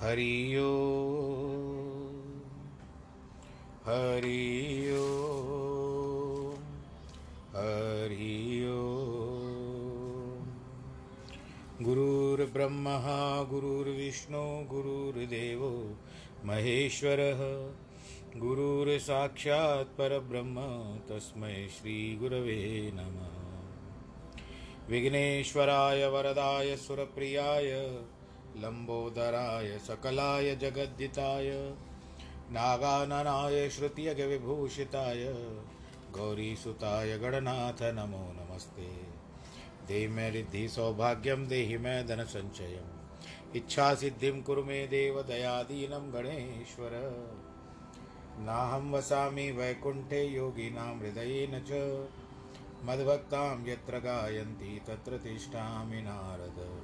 हरि हरि हरि ओ गुरुर्ब्रह्मा गुरुर्विष्णु गुरुर्देवो महेश्वरः। गुरुर्साक्षात् परब्रह्म, तस्मै श्रीगुरवे नमः। विघ्नेश्वराय, वरदाय, सुरप्रियाय लम्बोदराय सकलाय जगद्दिताय नागाननाय श्रुतियगविभूषिताय गौरीसुताय गणनाथ नमो नमस्ते। देहि मे रिद्धि सौभाग्यं, देहि मे धनसञ्चयम् इच्छासिद्धिं कुरु मे देव दयादीनं गणेश्वर। नाहं वसामि वैकुण्ठे योगिनां हृदयेन च। मद्भक्तां यत्र गायन्ति तत्र तिष्ठामि नारद।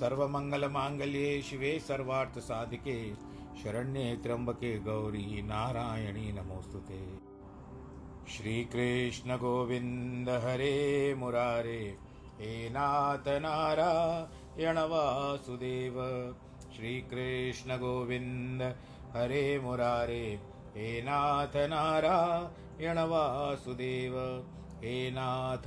सर्वमङ्गलमाङ्गल्ये शिवे सर्वार्थसाधिके शरण्ये त्र्यम्बके गौरी नारायणी नमोऽस्तु ते श्रीकृष्णगोविन्द हरे मुरारे हे नाथ नारायण वासुदेव श्रीकृष्णगोविन्द हरे मुरारे हे नाथ नारायण वासुदेव हे नाथ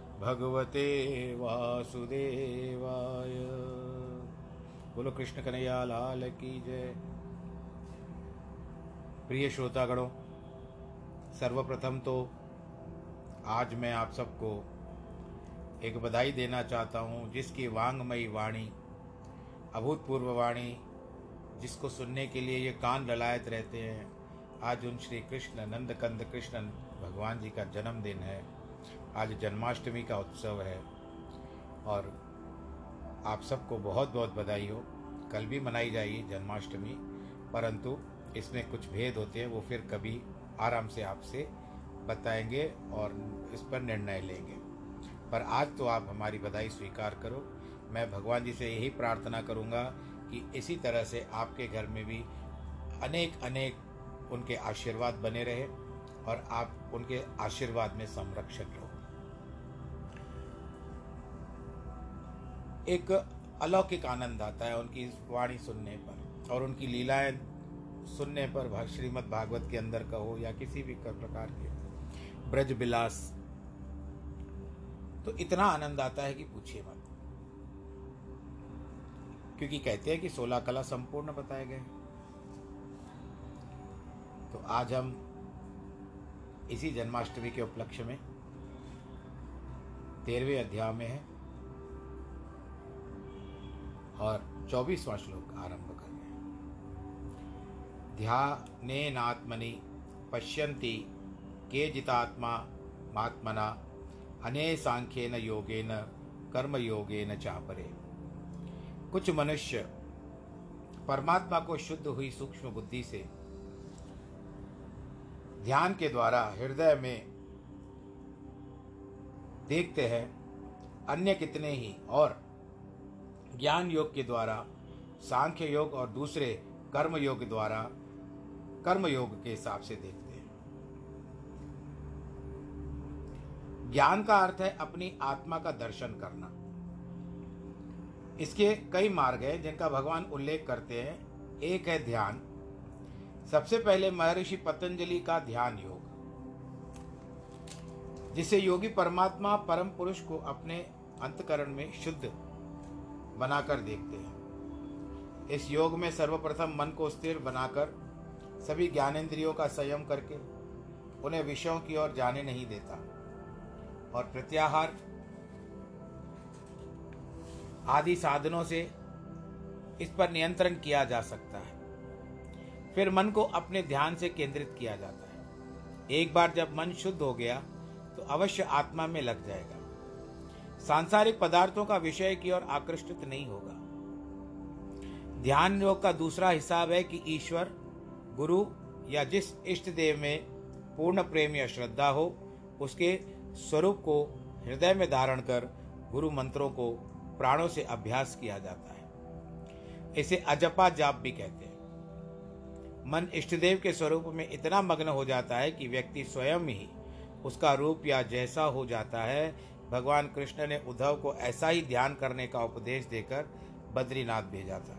भगवते वासुदेवाय। बोलो, कृष्ण कन्हैया, लाल की जय। प्रिय श्रोतागणों, सर्वप्रथम तो आज मैं आप सबको एक बधाई देना चाहता हूँ, जिसकी वांगमयी वाणी, अभूतपूर्व वाणी, जिसको सुनने के लिए ये कान ललायत रहते हैं, आज उन श्री कृष्ण नंद कंद कृष्ण भगवान जी का जन्मदिन है। आज जन्माष्टमी का उत्सव है और आप सबको बहुत बहुत बधाई हो। कल भी मनाई जाएगी जन्माष्टमी, परंतु इसमें कुछ भेद होते हैं, वो फिर कभी आराम से आपसे बताएँगे और इस पर निर्णय लेंगे। पर आज तो आप हमारी बधाई स्वीकार करो। मैं भगवान जी से यही प्रार्थना करूँगा कि इसी तरह से आपके घर में भी अनेक अनेक उनके आशीर्वाद बने रहे और आप उनके आशीर्वाद में संरक्षक रहो। एक अलौकिक आनंद आता है उनकी वाणी सुनने पर और उनकी लीलाएँ सुनने पर श्रीमद् भागवत के अंदर का हो या किसी भी प्रकार के ब्रज बिलास तो इतना आनंद आता है कि पूछिए मत। क्योंकि कहते हैं कि सोलह कला संपूर्ण बताए गए तो आज हम इसी जन्माष्टमी के उपलक्ष्य में तेरहवें अध्याय में है। चौबीसवां श्लोक आरंभ कर रहे हैं। ध्यानेनात्मनि पश्यन्ति के जितात्मा मात्मना अने सांख्येन योगेन कर्म योगेन चापरे। कुछ मनुष्य परमात्मा को शुद्ध हुई सूक्ष्म बुद्धि से ध्यान के द्वारा हृदय में देखते हैं, अन्य कितने ही और ज्ञान योग के द्वारा सांख्य योग और दूसरे कर्म योग द्वारा कर्म योग के हिसाब से देखते हैं। ज्ञान का अर्थ है अपनी आत्मा का दर्शन करना। इसके कई मार्ग हैं जिनका भगवान उल्लेख करते हैं। एक है ध्यान। सबसे पहले महर्षि पतंजलि का ध्यान योग। जिसे योगी परमात्मा परम पुरुष को अपने अंतकरण में शुद्ध बनाकर देखते हैं। इस योग में सर्वप्रथम मन को स्थिर बनाकर सभी ज्ञानेंद्रियों का संयम करके उन्हें विषयों की ओर जाने नहीं देता। और प्रत्याहार आदि साधनों से इस पर नियंत्रण किया जा सकता है। फिर मन को अपने ध्यान से केंद्रित किया जाता है। एक बार जब मन शुद्ध हो गया तो अवश्य आत्मा में लग जाएगा। सांसारिक पदार्थों का विषय की ओर आकृष्टित नहीं होगा। ध्यान योग का दूसरा हिसाब है कि ईश्वर, गुरु या जिस इष्ट देव में पूर्ण प्रेम या श्रद्धा हो, उसके स्वरूप को हृदय में धारण कर गुरु मंत्रों को प्राणों से अभ्यास किया जाता है। इसे अजपा जाप भी कहते हैं। मन इष्टदेव के स्वरूप में इतना मग्न हो जाता है कि व्यक्ति स्वयं ही उसका रूप या जैसा हो जाता है भगवान कृष्ण ने उद्धव को ऐसा ही ध्यान करने का उपदेश देकर बद्रीनाथ भेजा था,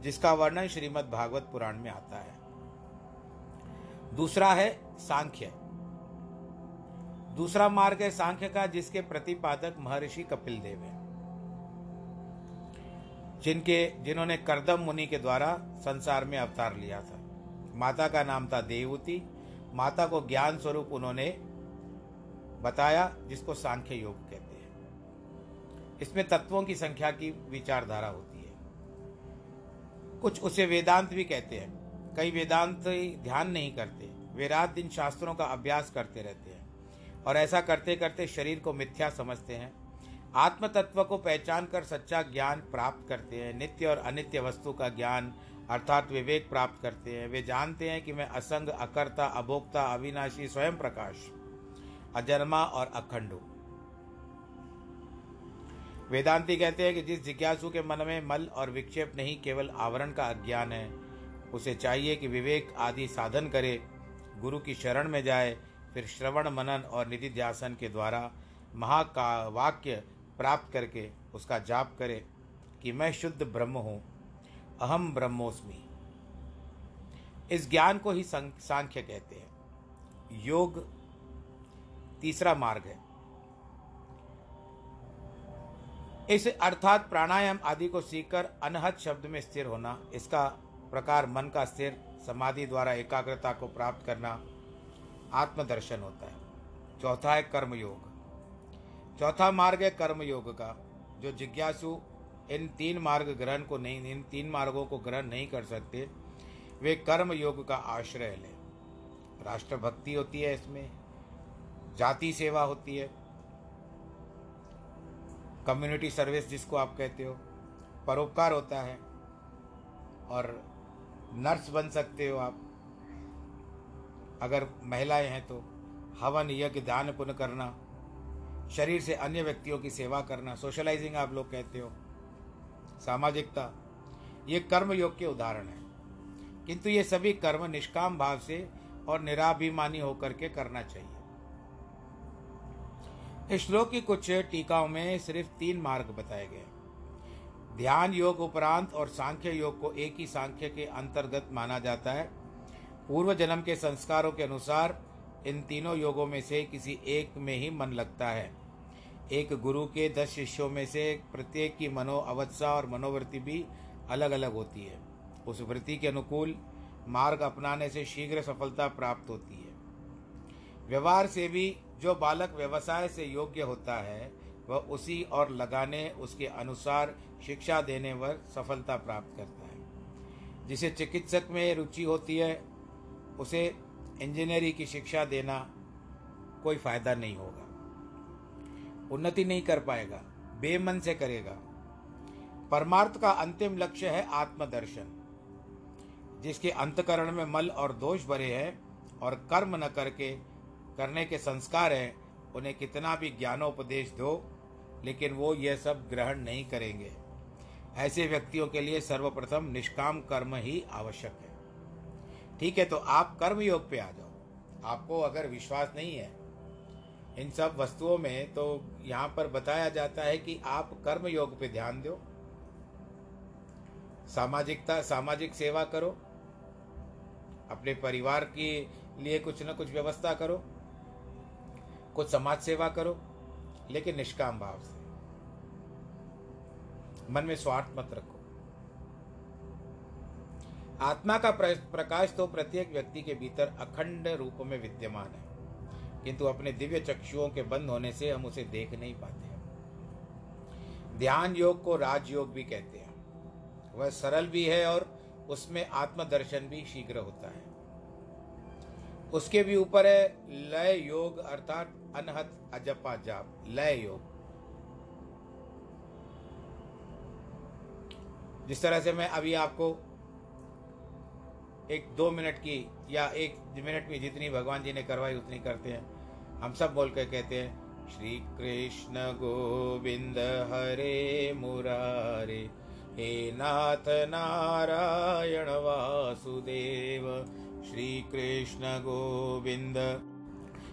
जिसका वर्णन श्रीमद् भागवत पुराण में आता है। दूसरा है सांख्य। दूसरा मार्ग है सांख्य का, जिसके प्रतिपादक महर्षि कपिल देव है, जिनके, जिन्होंने करदम मुनि के द्वारा संसार में अवतार लिया था। माता का नाम था देवती माता को ज्ञान स्वरूप उन्होंने बताया, जिसको सांख्य योग कहते हैं। इसमें तत्वों की संख्या की विचारधारा होती है। कुछ उसे वेदांत भी कहते हैं। कई वेदांत ध्यान नहीं करते। वे रात दिन शास्त्रों का अभ्यास करते रहते हैं। और ऐसा करते करते शरीर को मिथ्या समझते हैं। आत्म तत्व को पहचान कर सच्चा ज्ञान प्राप्त करते हैं। नित्य और अनित्य वस्तु का ज्ञान, अर्थात विवेक प्राप्त करते हैं। वे जानते हैं कि मैं असंग, अकर्ता, अभोक्ता, अविनाशी, स्वयं प्रकाश। अजन्मा और अखंड। वेदांति कहते हैं कि जिस जिज्ञासु के मन में मल और विक्षेप नहीं, केवल आवरण का अज्ञान है। उसे चाहिए कि विवेक आदि साधन करे, गुरु की शरण में जाए, फिर श्रवण मनन और निधि ध्यासन के द्वारा महाका, वाक्य प्राप्त करके उसका जाप करे कि मैं शुद्ध ब्रह्म हूँ, अहम ब्रह्मोस्मि। इस ज्ञान को ही सांख्य कहते हैं। योग तीसरा मार्ग है। इस अर्थात प्राणायाम आदि को सीखकर अनहद शब्द में स्थिर होना, इसका प्रकार मन का स्थिर, समाधि द्वारा एकाग्रता को प्राप्त करना, आत्मदर्शन होता है। चौथा है कर्मयोग। चौथा मार्ग है कर्मयोग का, जो जिज्ञासु इन तीन मार्ग ग्रहण को नहीं, इन तीन मार्गों को ग्रहण नहीं कर सकते, वे कर्म योग का आश्रय लें। राष्ट्रभक्ति होती है इसमें। जाति सेवा होती है। कम्युनिटी सर्विस जिसको आप कहते हो, परोपकार होता है और नर्स बन सकते हो आप। अगर महिलाएँ हैं तो हवन, यज्ञ, दान, पुण्य करना, शरीर से अन्य व्यक्तियों की सेवा करना सोशलाइजिंग आप लोग कहते हो। सामाजिकता, ये कर्म योग के उदाहरण है। किंतु ये सभी कर्म निष्काम भाव से और निराभिमानी होकर के करना चाहिए। इस श्लोक की कुछ टीकाओं में सिर्फ़ तीन मार्ग बताए गए। ध्यान योग उपरांत और सांख्य योग को एक ही सांख्य के अंतर्गत माना जाता है। पूर्व जन्म के संस्कारों के अनुसार इन तीनों योगों में से किसी एक में ही मन लगता है। एक गुरु के दस शिष्यों में से प्रत्येक की मनो अवत्सा और मनोवृत्ति भी अलग अलग होती है। उस वृत्ति के अनुकूल मार्ग अपनाने से शीघ्र सफलता प्राप्त होती है। व्यवहार से भी जो बालक व्यवसाय से योग्य होता है, वह उसी और लगाने उसके अनुसार शिक्षा देने पर सफलता प्राप्त करता है। जिसे चिकित्सक में रुचि होती है, उसे इंजीनियरिंग की शिक्षा देना कोई फ़ायदा नहीं होगा। उन्नति नहीं कर पाएगा, बेमन से करेगा। परमार्थ का अंतिम लक्ष्य है आत्मदर्शन, जिसके अंतकरण में मल और दोष भरे हैं और कर्म न करके करने के संस्कार हैं, उन्हें कितना भी ज्ञानोपदेश दो, लेकिन वो यह सब ग्रहण नहीं करेंगे। ऐसे व्यक्तियों के लिए सर्वप्रथम निष्काम कर्म ही आवश्यक है। ठीक है तो आप कर्म योग पे आ जाओ। आपको अगर विश्वास नहीं है, इन सब वस्तुओं में तो यहाँ पर बताया जाता है कि आप कर्म योग पे ध्यान दो। सामाजिकता, सामाजिक सेवा करो। अपने परिवार के लिए कुछ न कुछ व्यवस्था करो। कुछ समाज सेवा करो, लेकिन निष्काम भाव से। मन में स्वार्थ मत रखो। आत्मा का प्रकाश तो प्रत्येक व्यक्ति के भीतर अखंड रूप में विद्यमान है। किंतु अपने दिव्य चक्षुओं के बंद होने से हम उसे देख नहीं पाते हैं। ध्यान योग को राजयोग भी कहते हैं। वह सरल भी है और उसमें आत्मदर्शन भी शीघ्र होता है। उसके भी ऊपर है लय योग अर्थात अनहत अजपा जाप लय योग। जिस तरह से मैं अभी आपको एक दो मिनट की या एक मिनट में जितनी भगवान जी ने करवाई, उतनी करते हैं। हम सब बोल के कहते हैं, श्री कृष्ण गोविंद हरे मुरारे, हे नाथ नारायण वासुदेव, श्री कृष्ण गोविंद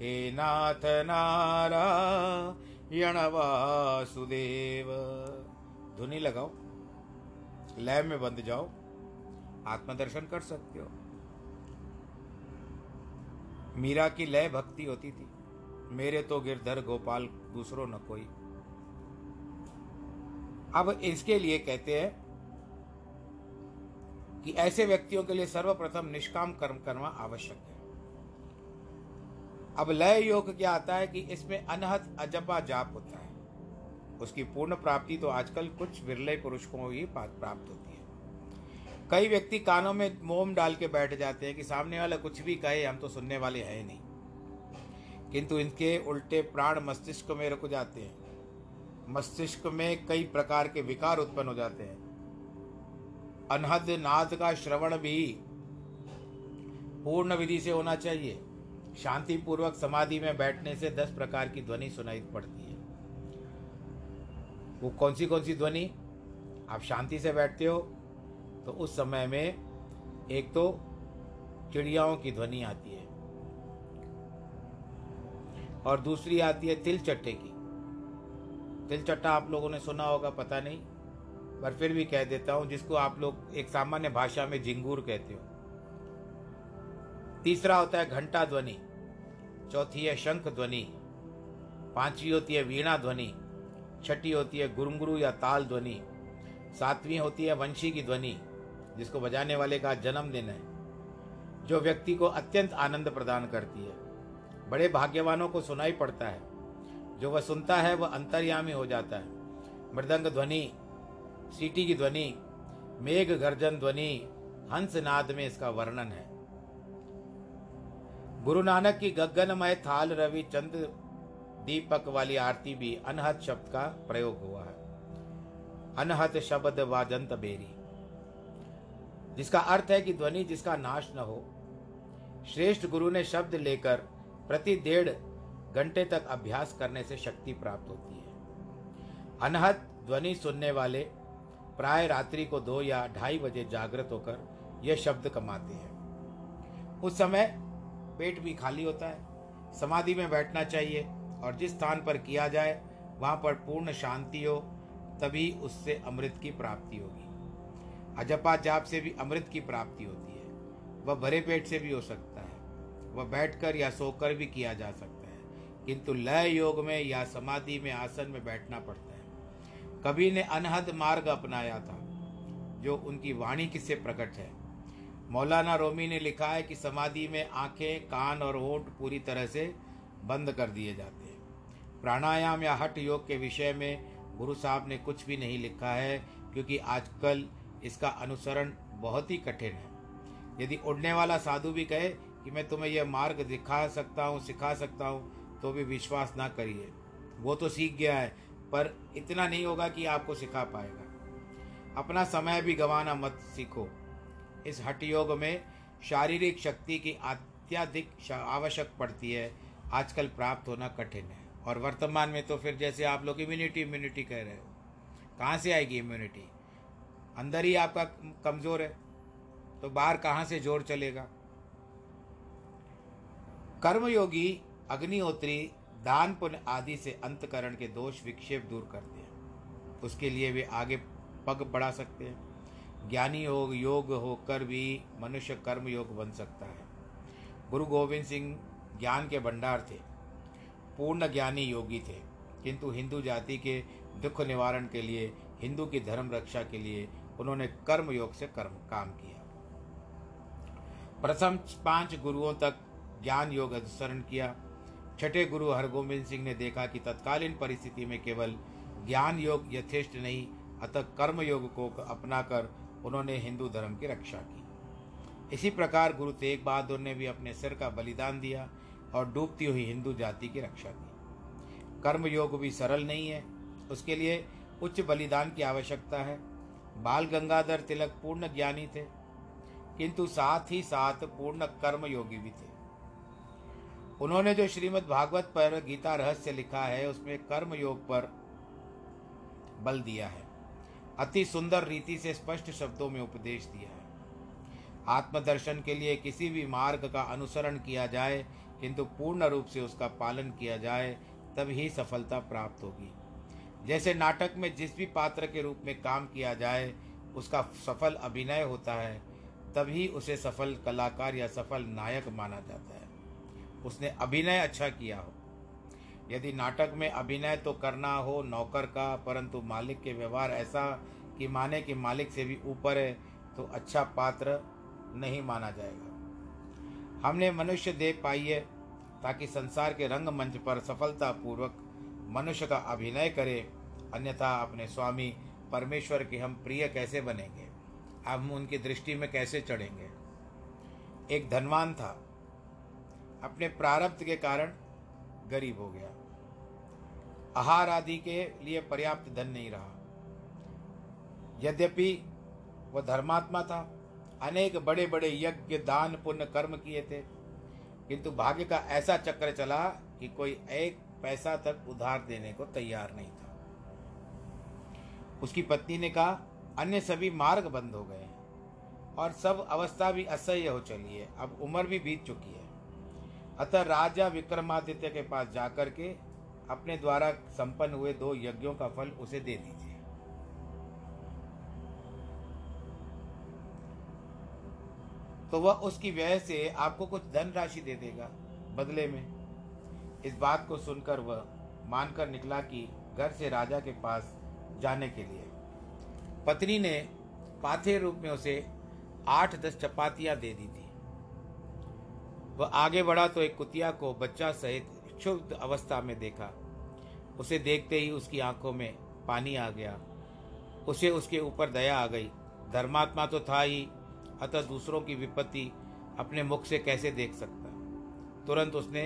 हे नाथ नारायण वासुदेव। धुनी लगाओ, लय में बंद जाओ, आत्मदर्शन कर सकते हो। मीरा की लय भक्ति होती थी। मेरे तो गिरधर गोपाल दूसरों न कोई। अब इसके लिए कहते हैं कि ऐसे व्यक्तियों के लिए सर्वप्रथम निष्काम कर्म करना आवश्यक है। अब लय योग क्या आता है कि इसमें अनहत अजपा जाप होता है। उसकी पूर्ण प्राप्ति तो आजकल कुछ विरले पुरुष को ही प्राप्त होती है। कई व्यक्ति कानों में मोम डाल के बैठ जाते हैं कि सामने वाला कुछ भी कहे, हम तो सुनने वाले हैं नहीं। किंतु इनके उल्टे प्राण मस्तिष्क में रुक जाते हैं। मस्तिष्क में कई प्रकार के विकार उत्पन्न हो जाते हैं। अनहद नाद का श्रवण भी पूर्ण विधि से होना चाहिए। शांति पूर्वक समाधि में बैठने से दस प्रकार की ध्वनि सुनाई पड़ती है। वो कौन सी कौन सी ध्वनि? आप शांति से बैठते हो तो उस समय में एक तो चिड़ियाओं की ध्वनि आती है और दूसरी आती है तिल चट्टे की। तिल चट्टा आप लोगों ने सुना होगा, पता नहीं, पर फिर भी कह देता हूँ, जिसको आप लोग एक सामान्य भाषा में झिंगूर कहते हो। तीसरा होता है घंटा ध्वनि। चौथी है शंख ध्वनि, पांचवी होती है वीणा ध्वनि, छठी होती है गुरुंगुरु या ताल ध्वनि, सातवीं होती है वंशी की ध्वनि, जिसको बजाने वाले का जन्मदिन है, जो व्यक्ति को अत्यंत आनंद प्रदान करती है। बड़े भाग्यवानों को सुनाई पड़ता है, जो वह सुनता है, वह अंतर्यामी हो जाता है। मृदंग ध्वनि, सीटी की ध्वनि, मेघ गर्जन ध्वनि हंस नाद में इसका वर्णन है। गुरु नानक की गगनमय थाल रवि चंद दीपक वाली आरती भी अनहत शब्द का प्रयोग हुआ है। अनहत शब्द वाजंत बेरी। जिसका अर्थ है कि ध्वनि जिसका नाश न हो। श्रेष्ठ गुरु ने शब्द लेकर प्रति डेढ़ घंटे तक अभ्यास करने से शक्ति प्राप्त होती है। अनहत ध्वनि सुनने वाले प्राय रात्रि को दो या ढाई बजे जागृत होकर यह शब्द कमाते हैं। उस समय पेट भी खाली होता है। समाधि में बैठना चाहिए और जिस स्थान पर किया जाए, वहाँ पर पूर्ण शांति हो, तभी उससे अमृत की प्राप्ति होगी। अजपा जाप से भी अमृत की प्राप्ति होती है। वह भरे पेट से भी हो सकता है। वह बैठकर या सोकर भी किया जा सकता है। किंतु लय योग में या समाधि में आसन में बैठना पड़ता है। कवि ने अनहद मार्ग अपनाया था, जो उनकी वाणी किससे प्रकट है? मौलाना रोमी ने लिखा है कि समाधि में आँखें, कान और होठ पूरी तरह से बंद कर दिए जाते हैं। प्राणायाम या हठ योग के विषय में गुरु साहब ने कुछ भी नहीं लिखा है, क्योंकि आजकल इसका अनुसरण बहुत ही कठिन है। यदि उड़ने वाला साधु भी कहे कि मैं तुम्हें यह मार्ग दिखा सकता हूँ, सिखा सकता हूँ तो भी विश्वास ना करिए। वो तो सीख गया है, पर इतना नहीं होगा कि आपको सिखा पाएगा। अपना समय भी गंवाना मत सीखो। इस हट योग में शारीरिक शक्ति की अत्याधिक आवश्यक पड़ती है। आजकल प्राप्त होना कठिन है। और वर्तमान में तो फिर जैसे आप लोग इम्यूनिटी इम्यूनिटी कह रहे हो। कहाँ से आएगी इम्यूनिटी अंदर ही आपका कमज़ोर है। तो बाहर कहाँ से ज़ोर चलेगा? कर्मयोगी अग्निहोत्री दान पुण्य आदि से अंतकरण के दोष विक्षेप दूर करते हैं। उसके लिए वे आगे पग बढ़ा सकते हैं। ज्ञानी योग योग होकर भी मनुष्य कर्म योग बन सकता है। गुरु गोविंद सिंह ज्ञान के भंडार थे, पूर्ण ज्ञानी योगी थे, किंतु हिंदू जाति के दुख निवारण के लिए, हिंदू की धर्म रक्षा के लिए उन्होंने कर्म योग से कर्म काम किया। प्रथम पाँच गुरुओं तक ज्ञान योग अनुसरण किया। छठे गुरु हरगोविंद सिंह ने देखा कि तत्कालीन परिस्थिति में केवल ज्ञान योग यथेष्ट नहीं, अतः कर्म योग को अपनाकर उन्होंने हिंदू धर्म की रक्षा की। इसी प्रकार गुरु तेग बहादुर ने भी अपने सिर का बलिदान दिया और डूबती हुई हिंदू जाति की रक्षा की। कर्म योग भी सरल नहीं है। उसके लिए उच्च बलिदान की आवश्यकता है। बाल गंगाधर तिलक पूर्ण ज्ञानी थे, किंतु साथ ही साथ पूर्ण कर्म योगी भी थे। उन्होंने जो श्रीमद् भागवत पर गीता रहस्य लिखा है, उसमें कर्म योग पर बल दिया है। अति सुंदर रीति से स्पष्ट शब्दों में उपदेश दिया है। आत्मदर्शन के लिए किसी भी मार्ग का अनुसरण किया जाए, किंतु पूर्ण रूप से उसका पालन किया जाए, तब ही सफलता प्राप्त होगी। जैसे नाटक में जिस भी पात्र के रूप में काम किया जाए, उसका सफल अभिनय होता है तभी उसे सफल कलाकार या सफल नायक माना जाता है। उसने अभिनय अच्छा किया हो। यदि नाटक में अभिनय तो करना हो नौकर का, परंतु मालिक के व्यवहार ऐसा कि माने कि मालिक से भी ऊपर है तो अच्छा पात्र नहीं माना जाएगा। हमने मनुष्य देह पाई है, ताकि संसार के रंगमंच पर सफलतापूर्वक मनुष्य का अभिनय करे, अन्यथा अपने स्वामी परमेश्वर के हम प्रिय कैसे बनेंगे? हम उनकी दृष्टि में कैसे चढ़ेंगे? एक धनवान था। अपने प्रारब्ध के कारण गरीब हो गया। आहार आदि के लिए पर्याप्त धन नहीं रहा। यद्यपि वह धर्मात्मा था, अनेक बड़े बड़े यज्ञ, दान, पुण्य, कर्म किए थे, किंतु भाग्य का ऐसा चक्र चला कि कोई एक पैसा तक उधार देने को तैयार नहीं था। उसकी पत्नी ने कहा, अन्य सभी मार्ग बंद हो गए और सब अवस्था भी असह्य हो चली है। अब उम्र भी बीत चुकी है। अतः राजा विक्रमादित्य के पास जाकर के अपने द्वारा संपन्न हुए दो यज्ञों का फल उसे दे दीजिए। तो वह उसकी व्यय से आपको कुछ धन राशि दे देगा बदले में। इस बात को सुनकर वह मानकर निकला कि घर से राजा के पास जाने के लिए। पत्नी ने पाथे रूप में उसे आठ दस चपातियाँ दे दी थी। वह आगे बढ़ा तो एक कुतिया को बच्चा सहित क्षुब्ध अवस्था में देखा। उसे देखते ही उसकी आँखों में पानी आ गया। उसे उसके ऊपर दया आ गई। धर्मात्मा तो था ही, अतः दूसरों की विपत्ति अपने मुख से कैसे देख सकता? तुरंत उसने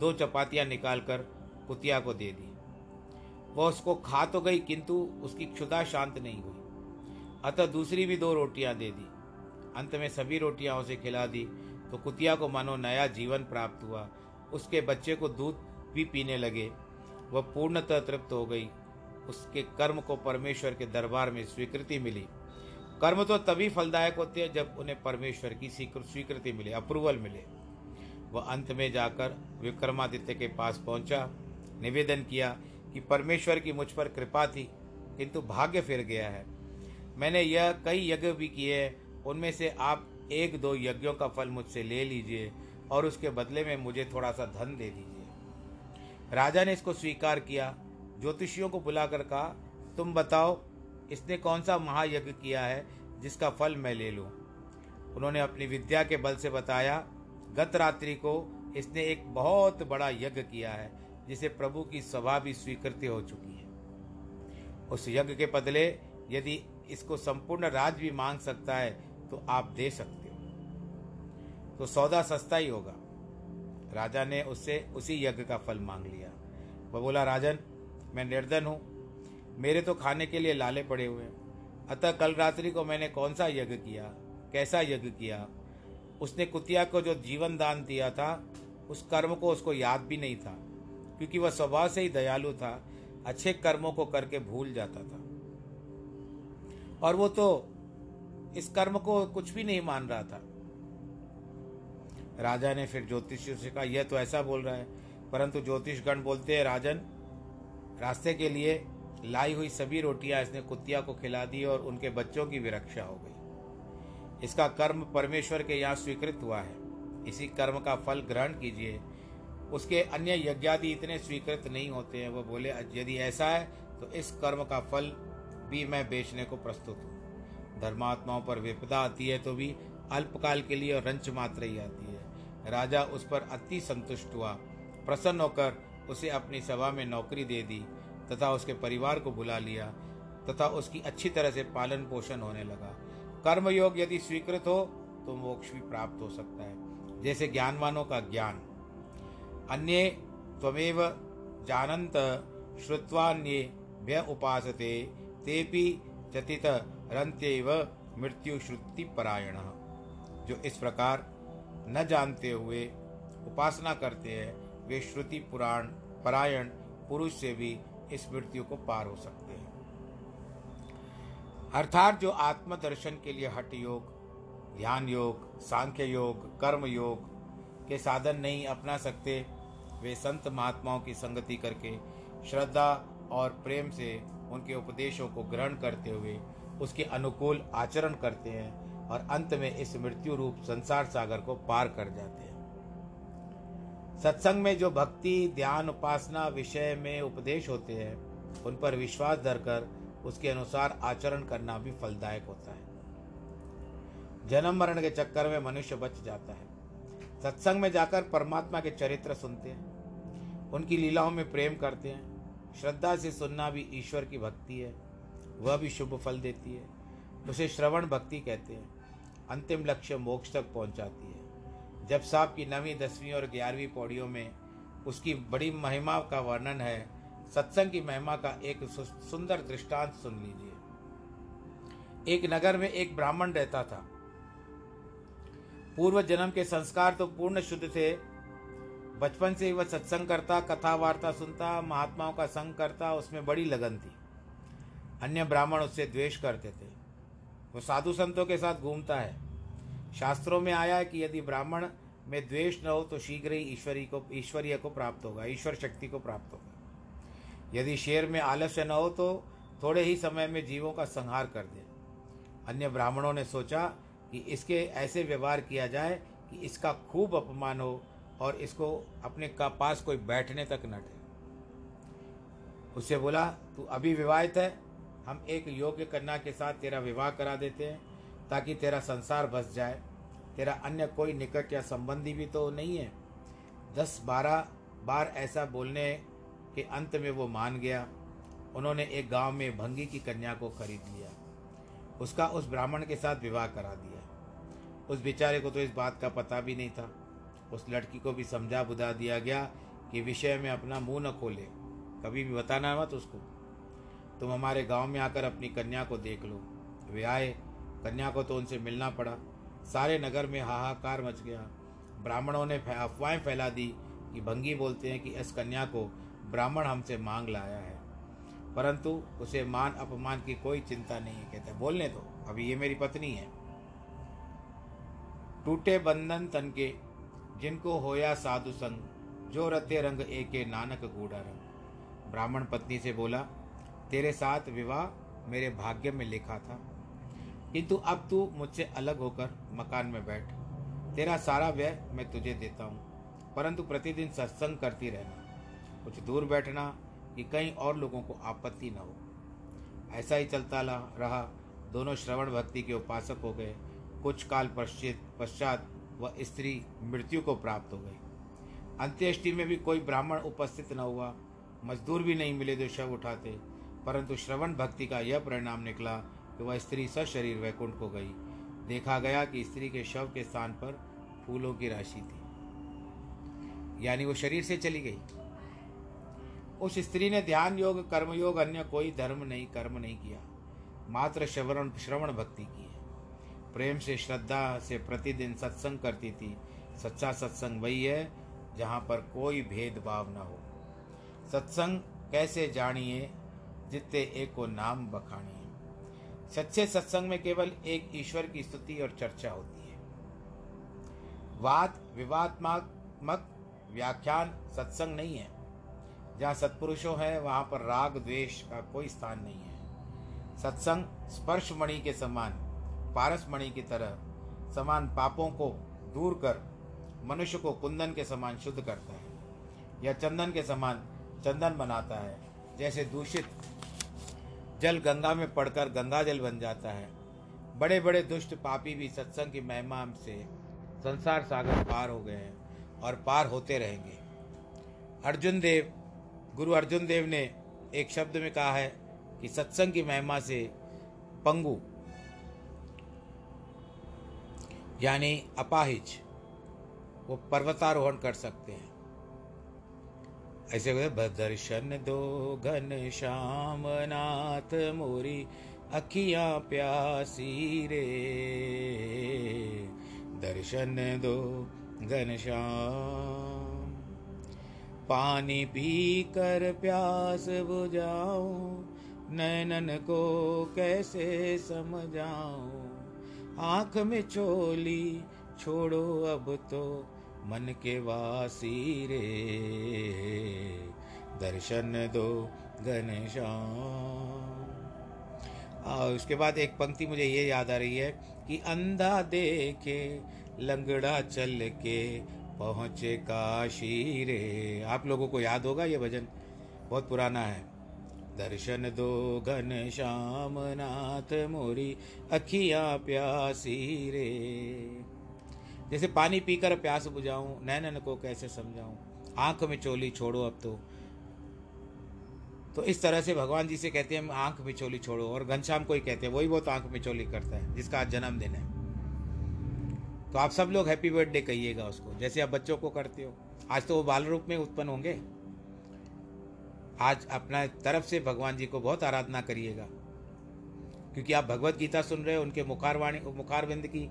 दो चपातियाँ निकालकर कुतिया को दे दी। वह उसको खा तो गई, किंतु उसकी क्षुदा शांत नहीं हुई। अतः दूसरी भी दो रोटियाँ दे दी। अंत में सभी रोटियाँ उसे खिला दी तो कुतिया को मानो नया जीवन प्राप्त हुआ। उसके बच्चे को दूध भी पीने लगे। वह पूर्णतः तृप्त हो गई। उसके कर्म को परमेश्वर के दरबार में स्वीकृति मिली। कर्म तो तभी फलदायक होते हैं जब उन्हें परमेश्वर की स्वीकृति मिले, अप्रूवल मिले। वह अंत में जाकर विक्रमादित्य के पास पहुँचा, निवेदन किया कि परमेश्वर की मुझ पर कृपा थी, किंतु भाग्य फिर गया है। मैंने यह कई यज्ञ भी किए हैं, उनमें से आप एक दो यज्ञों का फल मुझसे ले लीजिए और उसके बदले में मुझे थोड़ा सा धन दे दीजिए। राजा ने इसको स्वीकार किया। ज्योतिषियों को बुलाकर कहा, तुम बताओ, इसने कौन सा महायज्ञ किया है जिसका फल मैं ले लूँ? उन्होंने अपनी विद्या के बल से बताया, गत रात्रि को इसने एक बहुत बड़ा यज्ञ किया है, जिसे प्रभु की सभा भी स्वीकृति हो चुकी है। उस यज्ञ के बदले यदि इसको संपूर्ण राज भी मांग सकता है तो आप दे सकते हो। तो सौदा सस्ता ही होगा। राजा ने उससे उसी यज्ञ का फल मांग लिया। वह बोला, राजन, मैं निर्धन हूँ। मेरे तो खाने के लिए लाले पड़े हुए हैं। अतः कल रात्रि को मैंने कौन सा यज्ञ किया? कैसा यज्ञ किया? उसने कुतिया को जो जीवन दान दिया था, उस कर्म को उसको याद भी नहीं था, क्योंकि वह स्वभाव से ही दयालु था, अच्छे कर्मों को करके भूल जाता था। और वो तो इस कर्म को कुछ भी नहीं मान रहा था। राजा ने फिर ज्योतिष से कहा, यह तो ऐसा बोल रहा है। परंतु ज्योतिषगण बोलते हैं, राजन, रास्ते के लिए लाई हुई सभी रोटियाँ इसने कुतिया को खिला दी और उनके बच्चों की भी रक्षा हो गई। इसका कर्म परमेश्वर के यहाँ स्वीकृत हुआ है। इसी कर्म का फल ग्रहण कीजिए। उसके अन्य यज्ञादि इतने स्वीकृत नहीं होते हैं। वो बोले, यदि ऐसा है तो इस कर्म का फल भी मैं बेचने को प्रस्तुत हूँ। धर्मात्माओं पर विपदा आती है तो भी अल्पकाल के लिए और रंच मात्र ही आती है। राजा उस पर अति संतुष्ट हुआ। प्रसन्न होकर उसे अपनी सभा में नौकरी दे दी तथा उसके परिवार को बुला लिया तथा उसकी अच्छी तरह से पालन पोषण होने लगा। कर्मयोग यदि स्वीकृत हो तो मोक्ष भी प्राप्त हो सकता है, जैसे ज्ञानवानों का ज्ञान। अन्य त्वमेव जानंत श्रुत्वान्ये भय उपासते तेपि चतित रंत्यव मृत्यु श्रुति परायण जो इस प्रकार न जानते हुए उपासना करते हैं, वे श्रुति, पुराण, परायण, पुरुष से भी इस मृत्यु को पार हो सकते हैं। अर्थात जो आत्मदर्शन के लिए हट योग, ध्यान योग, सांख्य योग, कर्म योग के साधन नहीं अपना सकते, वे संत महात्माओं की संगति करके श्रद्धा और प्रेम से उनके उपदेशों को ग्रहण करते हुए उसके अनुकूल आचरण करते हैं और अंत में इस मृत्यु रूप संसार सागर को पार कर जाते हैं। सत्संग में जो भक्ति, ध्यान, उपासना, विषय में उपदेश होते हैं, उन पर विश्वास धरकर उसके अनुसार आचरण करना भी फलदायक होता है। जन्म मरण के चक्कर में मनुष्य बच जाता है। सत्संग में जाकर परमात्मा के चरित्र सुनते हैं। उनकी लीलाओं में प्रेम करते हैं। श्रद्धा से सुनना भी ईश्वर की भक्ति है। वह भी शुभ फल देती है। उसे श्रवण भक्ति कहते हैं। अंतिम लक्ष्य मोक्ष तक पहुंचाती है। जब साहब की नवीं, दसवीं और ग्यारहवीं पौड़ियों में उसकी बड़ी महिमा का वर्णन है, सत्संग की महिमा का एक सुंदर दृष्टांत सुन लीजिए। एक नगर में एक ब्राह्मण रहता था। पूर्व जन्म के संस्कार तो पूर्ण शुद्ध थे। बचपन से ही वह सत्संग करता कथा वार्ता सुनता, महात्माओं का संग करता, उसमें बड़ी लगन थी। अन्य ब्राह्मण उससे द्वेष करते थे। वो साधु संतों के साथ घूमता है। शास्त्रों में आया है कि यदि ब्राह्मण में द्वेष न हो तो शीघ्र ही ईश्वरी को, ईश्वरीय को प्राप्त होगा, ईश्वर शक्ति को प्राप्त होगा। यदि शेर में आलस्य न हो तो थोड़े ही समय में जीवों का संहार कर दे। अन्य ब्राह्मणों ने सोचा कि इसके ऐसे व्यवहार किया जाए कि इसका खूब अपमान हो और इसको अपने का पास कोई बैठने तक न ठे उससे बोला, तू अभी विवाहित है हम एक योग्य कन्या के साथ तेरा विवाह करा देते हैं, ताकि तेरा संसार बस जाए। तेरा अन्य कोई निकट या संबंधी भी तो नहीं है। दस बारह बार ऐसा बोलने के अंत में वो मान गया। उन्होंने एक गाँव में भंगी की कन्या को खरीद लिया। उसका उस ब्राह्मण के साथ विवाह करा दिया। उस बेचारे को तो इस बात का पता भी नहीं था। उस लड़की को भी समझा बुझा दिया गया कि विषय में अपना मुँह न खोले। कभी भी बताना मत उसको। तुम हमारे गाँव में आकर अपनी कन्या को देख लो। वे आए, कन्या को तो उनसे मिलना पड़ा। सारे नगर में हाहाकार मच गया। ब्राह्मणों ने अफवाहें फैला दी कि भंगी बोलते हैं कि इस कन्या को ब्राह्मण हमसे मांग लाया है। परंतु उसे मान अपमान की कोई चिंता नहीं है। कहते बोलने दो, अभी ये मेरी पत्नी है। टूटे बंधन तन के, जिनको होया साधु संग, जो रते रंग एके नानक गूढ़ा रंग। ब्राह्मण पत्नी से बोला तेरे साथ विवाह मेरे भाग्य में लिखा था। किंतु अब तू मुझसे अलग होकर मकान में बैठ। तेरा सारा व्यय मैं तुझे देता हूँ, परंतु प्रतिदिन सत्संग करती रहना। कुछ दूर बैठना कि कहीं और लोगों को आपत्ति न हो। ऐसा ही चलता रहा। दोनों श्रवण भक्ति के उपासक हो गए। कुछ काल पश्चित पश्चात वह स्त्री मृत्यु को प्राप्त हो गई। अंत्येष्टि में भी कोई ब्राह्मण उपस्थित न हुआ। मजदूर भी नहीं मिले जो शव उठाते। परंतु श्रवण भक्ति का यह परिणाम निकला कि वह स्त्री सशरीर वैकुंठ को गई। देखा गया कि स्त्री के शव के स्थान पर फूलों की राशि थी। यानी वो शरीर से चली गई। उस स्त्री ने ध्यान योग कर्म योग अन्य कोई धर्म नहीं, कर्म नहीं किया। मात्र श्रवण श्रवण भक्ति की है। प्रेम से, श्रद्धा से प्रतिदिन सत्संग करती थी। सच्चा सत्संग वही है जहाँ पर कोई भेदभाव न हो। सत्संग कैसे जानिए? जितने एक को नाम बखानिए सच्चे सत्संग में केवल एक ईश्वर की स्तुति और चर्चा होती है। वाद विवादात्मक व्याख्यान सत्संग नहीं है। जहाँ सत्पुरुषों है, वहाँ पर राग, द्वेष का कोई स्थान नहीं है। सत्संग स्पर्श मणि के समान पारस मणि की तरह समान पापों को दूर कर, मनुष्य को कुंदन के समान शुद्ध करता है। या चंदन के समान चंदन बनाता है, जैसे दूषित जल गंगा में पड़कर गंगा जल बन जाता है। बड़े बड़े दुष्ट पापी भी सत्संग की महिमा से संसार सागर पार हो गए हैं और पार होते रहेंगे। अर्जुन देव, गुरु अर्जुन देव ने एक शब्द में कहा है कि सत्संग की महिमा से पंगु, यानी अपाहिज, वो पर्वतारोहण कर सकते हैं। ऐसे दर्शन दो घन श्याम नाथ मोरी अखियाँ प्यासी रे। दर्शन दो घन श्याम, पानी पी कर प्यास बुझाओ नैनन को कैसे समझाऊं। आँख में चोली छोड़ो अब तो मन के वासी रे दर्शन दो घनश्याम उसके बाद एक पंक्ति मुझे ये याद आ रही है कि अंधा देखे, लंगड़ा चल के पहुँचे काशी रे आप लोगों को याद होगा ये भजन? बहुत पुराना है। दर्शन दो घन श्याम नाथ मोरी, अखिया प्यासी रे। जैसे पानी पीकर प्यास बुझाऊं नैनन को कैसे समझाऊं? आँख में चोली छोड़ो अब तो। तो इस तरह से भगवान जी से कहते हैं आँख में चोली छोड़ो। और घनश्याम को ही कहते हैं, वही बहुत आँख में चोली करता है, जिसका आज जन्मदिन है। तो आप सब लोग हैप्पी बर्थडे कहिएगा उसको, जैसे आप बच्चों को करते हो। आज तो वो बाल रूप में उत्पन्न होंगे। आज अपना तरफ़ से भगवान जी को बहुत आराधना करिएगा। क्योंकि आप भगवत गीता सुन रहे हो, उनके मुखार वाणी मुखारविंद की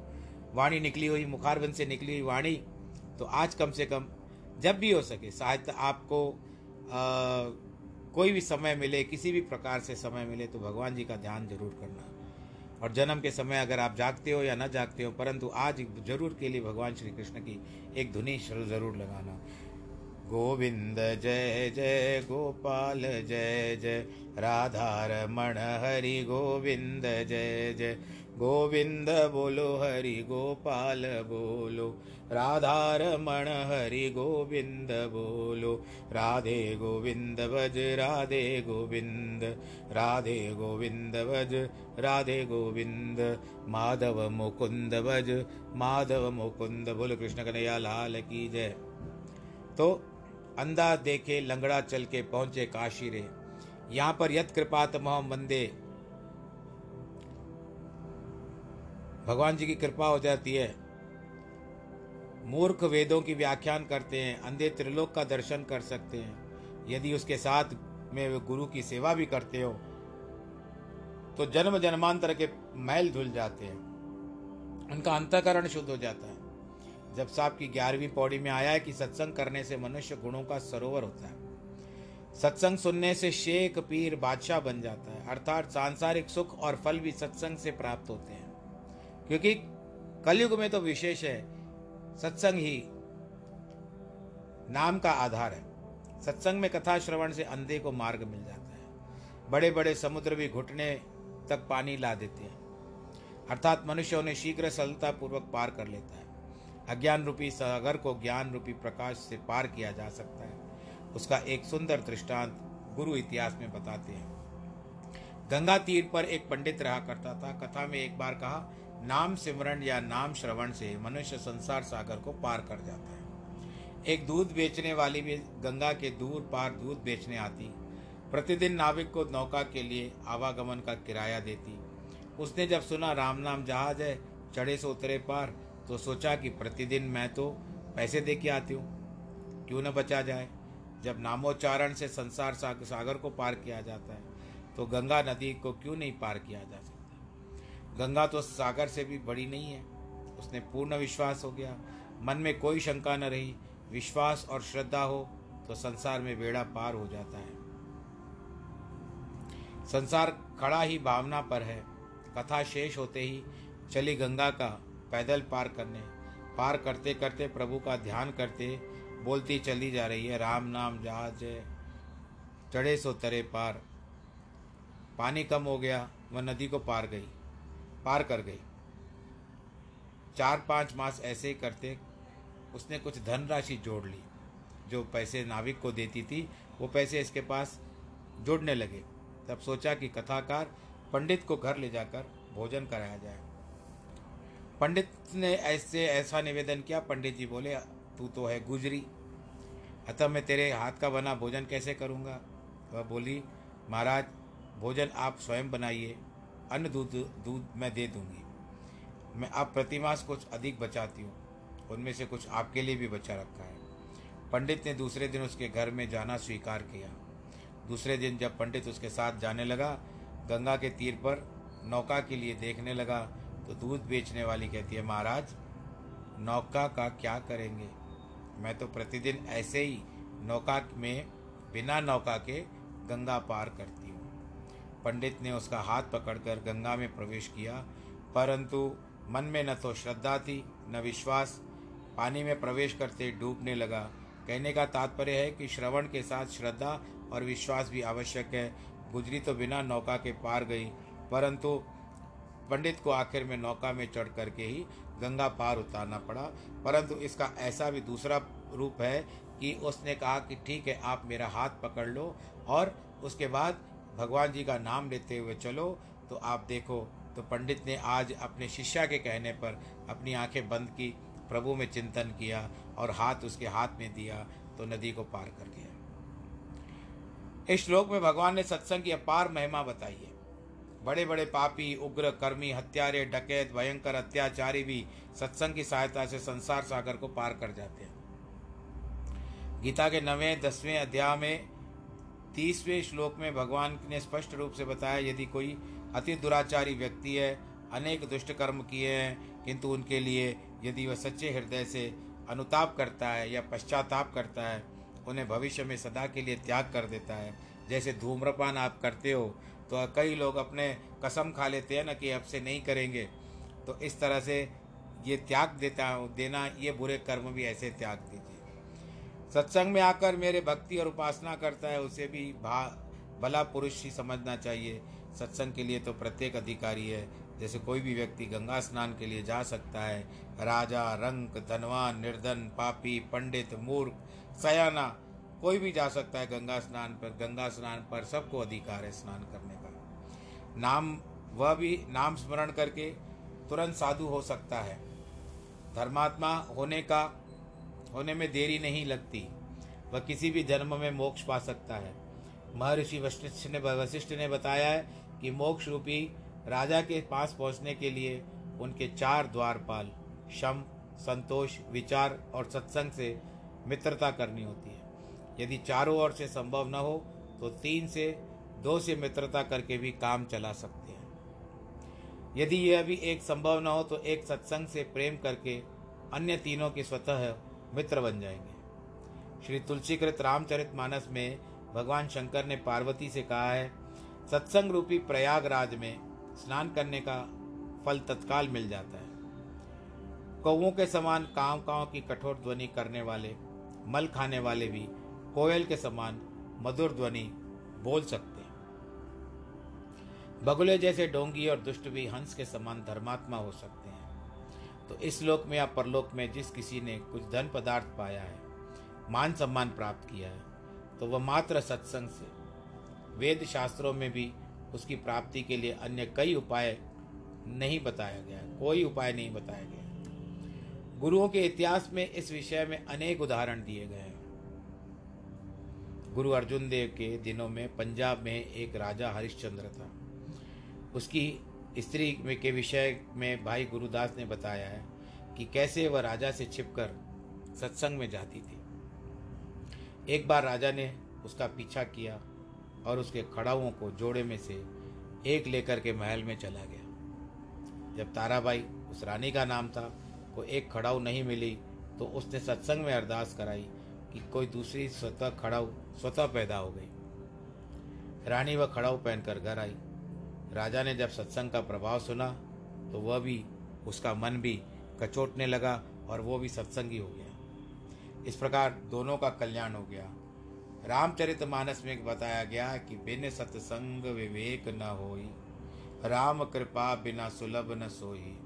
वाणी निकली हुई मुखारबंद से निकली हुई वाणी तो आज कम से कम जब भी हो सके शायद आपको आ, कोई भी समय मिले किसी भी प्रकार से समय मिले तो भगवान जी का ध्यान ज़रूर करना। और जन्म के समय अगर आप जागते हो या ना जागते हो परंतु आज ज़रूर के लिए भगवान श्री कृष्ण की एक धुनी ज़रूर लगाना। गोविंद जय जय गोपाल जय जय राधा रमण हरि गोविंद जय जय गोविंद बोलो, हरि गोपाल बोलो राधारमण हरि गोविंद बोलो, राधे गोविंद भज, राधे गोविंद राधे गोविंद भज, राधे गोविंद, माधव मुकुंद भज, माधव मुकुंद बोलो, कृष्ण कन्हैया, लाल की जय। तो अंधा देखे, लंगड़ा चल के पहुँचे काशी रे। यहाँ पर यत कृपात मोहम वंदे भगवान जी की कृपा हो जाती है। मूर्ख वेदों की व्याख्यान करते हैं, अंधे त्रिलोक का दर्शन कर सकते हैं। यदि उसके साथ में वे गुरु की सेवा भी करते हो तो जन्म जन्मांतर के मैल धुल जाते हैं। उनका अंतकरण शुद्ध हो जाता है। जब साहब की ग्यारहवीं पौड़ी में आया है कि सत्संग करने से मनुष्य गुणों का सरोवर होता है। सत्संग सुनने से शेख, पीर, बादशाह बन जाता है। अर्थात सांसारिक सुख और फल भी सत्संग से प्राप्त होते हैं। क्योंकि कलयुग में तो विशेष है, सत्संग ही नाम का आधार है। सत्संग में कथा श्रवण से अंधे को मार्ग मिल जाता है। बड़े बड़े समुद्र भी घुटने तक पानी ला देते हैं। अर्थात मनुष्य उन्हें शीघ्र सरलता पूर्वक पार कर लेता है। अज्ञान रूपी सागर को ज्ञान रूपी प्रकाश से पार किया जा सकता है। उसका एक सुंदर दृष्टांत गुरु इतिहास में बताते हैं। गंगा तीर पर एक पंडित रहा करता था। कथा में एक बार कहा नाम सिमरण या नाम श्रवण से मनुष्य संसार सागर को पार कर जाता है। एक दूध बेचने वाली भी गंगा के दूर पार दूध बेचने आती, प्रतिदिन नाविक को नौका के लिए आवागमन का किराया देती। उसने जब सुना राम नाम जहाज़ है, चढ़े से उतरे पार तो सोचा कि प्रतिदिन मैं तो पैसे दे के आती हूँ। क्यों न बचा जाए? जब नामोच्चारण से संसार सागर को पार किया जाता है तो गंगा नदी को क्यों नहीं पार किया जा सकता गंगा तो सागर से भी बड़ी नहीं है। उसने पूर्ण विश्वास हो गया। मन में कोई शंका न रही। विश्वास और श्रद्धा हो तो संसार में बेड़ा पार हो जाता है। संसार खड़ा ही भावना पर है। कथा शेष होते ही चली गंगा का पैदल पार करने। पार करते करते प्रभु का ध्यान करते बोलती चली जा रही है, राम नाम जहाज़ चढ़े सो तरे पार। पानी कम हो गया, वह नदी को पार गई। पार कर गई। चार पाँच मास ऐसे ही करते, उसने कुछ धनराशि जोड़ ली। जो पैसे नाविक को देती थी, वो पैसे इसके पास जोड़ने लगे। तब सोचा कि कथाकार पंडित को घर ले जाकर भोजन कराया जाए। पंडित ने ऐसे ऐसा निवेदन किया, पंडित जी बोले, तू तो है गुजरी। अतः मैं तेरे हाथ का बना भोजन कैसे करूँगा? वह बोली, महाराज, भोजन आप स्वयं बनाइए। अन्न दूध दूध मैं दे दूँगी। मैं अब प्रतिमास कुछ अधिक बचाती हूँ। उनमें से कुछ आपके लिए भी बचा रखा है। पंडित ने दूसरे दिन उसके घर में जाना स्वीकार किया। दूसरे दिन जब पंडित उसके साथ जाने लगा, गंगा के तीर पर नौका के लिए देखने लगा तो दूध बेचने वाली कहती है, महाराज, नौका का क्या करेंगे? मैं तो प्रतिदिन ऐसे ही नौका में, बिना नौका के गंगा पार करती पंडित ने उसका हाथ पकड़कर गंगा में प्रवेश किया, परंतु मन में न तो श्रद्धा थी, न विश्वास। पानी में प्रवेश करते डूबने लगा। कहने का तात्पर्य है कि श्रवण के साथ श्रद्धा और विश्वास भी आवश्यक है। गुजरी तो बिना नौका के पार गई, परंतु पंडित को आखिर में नौका में चढ़ करके ही गंगा पार उतारना पड़ा। परंतु इसका ऐसा भी दूसरा रूप है कि उसने कहा कि, ठीक है, आप मेरा हाथ पकड़ लो और उसके बाद भगवान जी का नाम लेते हुए चलो तो आप देखो तो पंडित ने आज अपने शिष्या के कहने पर अपनी आँखें बंद की, प्रभु में चिंतन किया और हाथ उसके हाथ में दिया तो नदी को पार कर गया। इस श्लोक में भगवान ने सत्संग की अपार महिमा बताई है। बड़े बड़े पापी, उग्र, कर्मी, हत्यारे, डकैत, भयंकर अत्याचारी भी सत्संग की सहायता से संसार सागर को पार कर जाते हैं। गीता के नवें, दसवें अध्याय में तीसवें श्लोक में भगवान ने स्पष्ट रूप से बताया, यदि कोई अति दुराचारी व्यक्ति है, अनेक दुष्ट कर्म किए हैं, किंतु उनके लिए यदि वह सच्चे हृदय से अनुताप करता है या पश्चाताप करता है, उन्हें भविष्य में सदा के लिए त्याग कर देता है। जैसे धूम्रपान आप करते हो तो कई लोग अपने कसम खा लेते हैं ना कि अब से नहीं करेंगे। तो इस तरह से ये त्याग देता देना, ये बुरे कर्म भी ऐसे त्याग दीजिए। सत्संग में आकर मेरे भक्ति और उपासना करता है, उसे भी भा, भला पुरुष ही समझना चाहिए। सत्संग के लिए तो प्रत्येक अधिकारी है। जैसे कोई भी व्यक्ति गंगा स्नान के लिए जा सकता है। राजा, रंक, धनवान, निर्धन, पापी, पंडित, मूर्ख, सयाना, कोई भी जा सकता है गंगा स्नान पर। गंगा स्नान पर सबको अधिकार है स्नान करने का। नाम, वह भी नाम स्मरण करके तुरंत साधु हो सकता है। धर्मात्मा होने का होने में देरी नहीं लगती। वह किसी भी जन्म में मोक्ष पा सकता है। महर्षि वशिष्ठ ने वशिष्ठ ने बताया है कि मोक्ष रूपी राजा के पास पहुँचने के लिए उनके चार द्वारपाल, शम, संतोष, विचार और सत्संग से मित्रता करनी होती है। यदि चारों ओर से संभव न हो तो तीन से दो से मित्रता करके भी काम चला सकते हैं। यदि यह भी एक संभव न हो तो एक सत्संग से प्रेम करके अन्य तीनों के स्वतः मित्र बन जाएँगे। श्री तुलसीकृत रामचरित मानस में भगवान शंकर ने पार्वती से कहा है, सत्संग रूपी प्रयागराज में स्नान करने का फल तत्काल मिल जाता है। कौओं के समान कांव कांव की कठोर ध्वनि करने वाले, मल खाने वाले भी कोयल के समान मधुर ध्वनि बोल सकते हैं। बगुले जैसे डोंगी और दुष्ट भी हंस के समान धर्मात्मा हो सकते तो इस लोक में या परलोक में जिस किसी ने कुछ धन पदार्थ पाया है, मान सम्मान प्राप्त किया है तो वह मात्र सत्संग से। वेद शास्त्रों में भी उसकी प्राप्ति के लिए अन्य कई उपाय नहीं बताया गया कोई उपाय नहीं बताया गया गुरुओं के इतिहास में इस विषय में अनेक उदाहरण दिए गए हैं। गुरु अर्जुन देव के दिनों में पंजाब में एक राजा हरिश्चंद्र था। उसकी स्त्री के विषय में भाई गुरुदास ने बताया है कि कैसे वह राजा से छिपकर सत्संग में जाती थी। एक बार राजा ने उसका पीछा किया और उसके खड़ाओं को जोड़े में से एक लेकर के महल में चला गया। जब ताराबाई, उस रानी का नाम था, को एक खड़ाऊ नहीं मिली तो उसने सत्संग में अरदास कराई कि कोई दूसरी स्वतः खड़ाऊ स्वतः पैदा हो गई। रानी वह खड़ाऊ पहनकर घर आई। राजा ने जब सत्संग का प्रभाव सुना तो वह भी, उसका मन भी कचोटने लगा और वो भी सत्संगी हो गया। इस प्रकार दोनों का कल्याण हो गया। रामचरित मानस में बताया गया कि बिन सत्संग विवेक न होई, राम कृपा बिना सुलभ न सोई।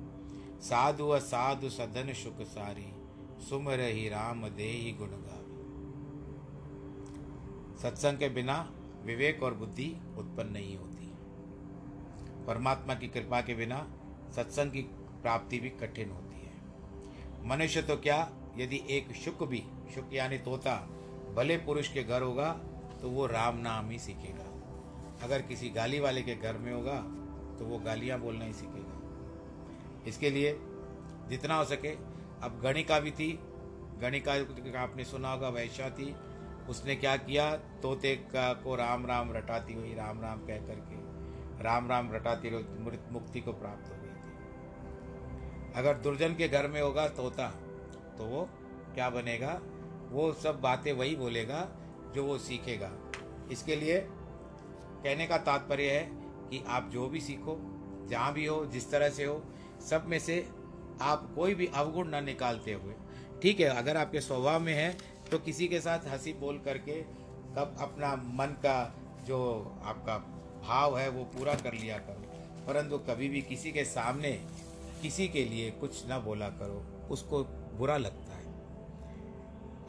साधु असाधु सदन सुख सारी, सुम रही राम दे ही गुण गावे। सत्संग के बिना विवेक और बुद्धि उत्पन्न नहीं होती। परमात्मा की कृपा के बिना सत्संग की प्राप्ति भी कठिन होती है। मनुष्य तो क्या, यदि एक शुक भी, शुक यानी तोता, भले पुरुष के घर होगा तो वो राम नाम ही सीखेगा। अगर किसी गाली वाले के घर में होगा तो वो गालियाँ बोलना ही सीखेगा। इसके लिए जितना हो सके, अब गणिका भी थी, गणिका आपने सुना होगा, वैश्या थी, उसने क्या किया, तोते का को राम राम रटाती हुई, राम राम कह करके राम राम रटाती मृत मुक्ति को प्राप्त हो गई थी। अगर दुर्जन के घर में होगा तोता तो वो क्या बनेगा? वो सब बातें वही बोलेगा जो वो सीखेगा। इसके लिए कहने का तात्पर्य है कि आप जो भी सीखो, जहाँ भी हो, जिस तरह से हो, सब में से आप कोई भी अवगुण न निकालते हुए, ठीक है, अगर आपके स्वभाव में है तो किसी के साथ हँसी बोल करके कब अपना मन का जो आपका भाव है, वो पूरा कर लिया करो। परंतु कभी भी किसी के सामने, किसी के लिए कुछ ना बोला करो, उसको बुरा लगता है।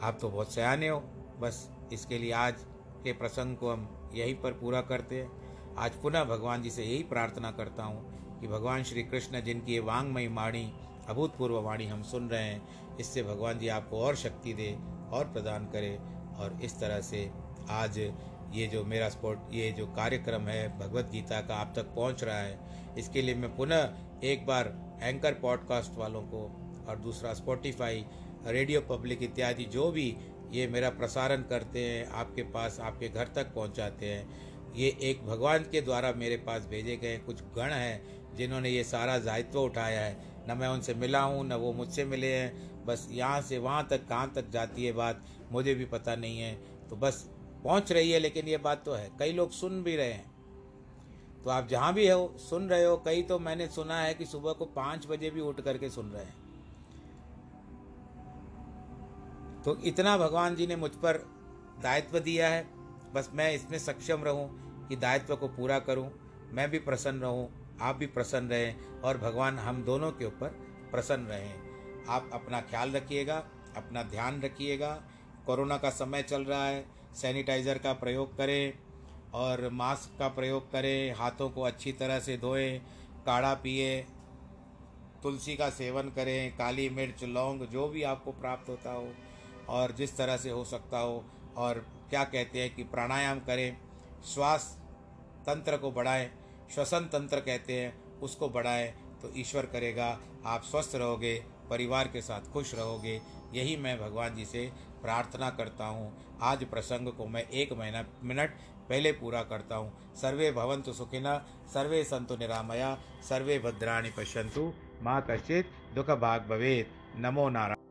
आप तो बहुत सयाने हो। बस इसके लिए आज के प्रसंग को हम यहीं पर पूरा करते हैं। आज पुनः भगवान जी से यही प्रार्थना करता हूँ कि भगवान श्री कृष्ण, जिनकी ये वांगमयी वाणी, अभूतपूर्व वाणी हम सुन रहे हैं, इससे भगवान जी आपको और शक्ति दे और प्रदान करे और इस तरह से आज ये जो मेरा स्पोर्ट ये जो कार्यक्रम है भगवत गीता का आप तक पहुँच रहा है, इसके लिए मैं पुनः एक बार एंकर पॉडकास्ट वालों को और दूसरा स्पॉटिफाई रेडियो पब्लिक इत्यादि जो भी ये मेरा प्रसारण करते हैं, आपके पास, आपके घर तक पहुंचाते हैं, ये एक भगवान के द्वारा मेरे पास भेजे गए कुछ गण हैं, जिन्होंने ये सारा दायित्व उठाया है। न मैं उनसे मिला हूँ, न वो मुझसे मिले हैं, बस यहाँ से वहाँ तक, कहाँ तक जाती है बात, मुझे भी पता नहीं है। तो बस पहुँच रही है, लेकिन ये बात तो है। कई लोग सुन भी रहे हैं। तो आप जहाँ भी हो, सुन रहे हो। कई तो मैंने सुना है कि सुबह को पाँच बजे भी उठ करके सुन रहे हैं। तो इतना भगवान जी ने मुझ पर दायित्व दिया है। बस मैं इसमें सक्षम रहूँ कि दायित्व को पूरा करूँ। मैं भी प्रसन्न रहूँ, आप भी प्रसन्न रहें और भगवान हम दोनों के ऊपर प्रसन्न रहें। आप अपना ख्याल रखिएगा, अपना ध्यान रखिएगा। कोरोना का समय चल रहा है सैनिटाइज़र का प्रयोग करें और मास्क का प्रयोग करें, हाथों को अच्छी तरह से धोएँ, काढ़ा पिए, तुलसी का सेवन करें, काली मिर्च, लौंग, जो भी आपको प्राप्त होता हो और जिस तरह से हो सकता हो। और क्या कहते हैं कि प्राणायाम करें, श्वास तंत्र को बढ़ाएँ, श्वसन तंत्र कहते हैं, उसको बढ़ाएँ तो ईश्वर करेगा, आप स्वस्थ रहोगे, परिवार के साथ खुश रहोगे। यही मैं भगवान जी से प्रार्थना करता हूँ। आज प्रसंग को मैं एक महीना, मिनट पहले पूरा करता हूँ। सर्वे भवंतु सुखिना सर्वे संतु निरामया, सर्वे भद्राणी पश्यंतु माँ कश्चित दुख भाग भवेद नमो नारायण।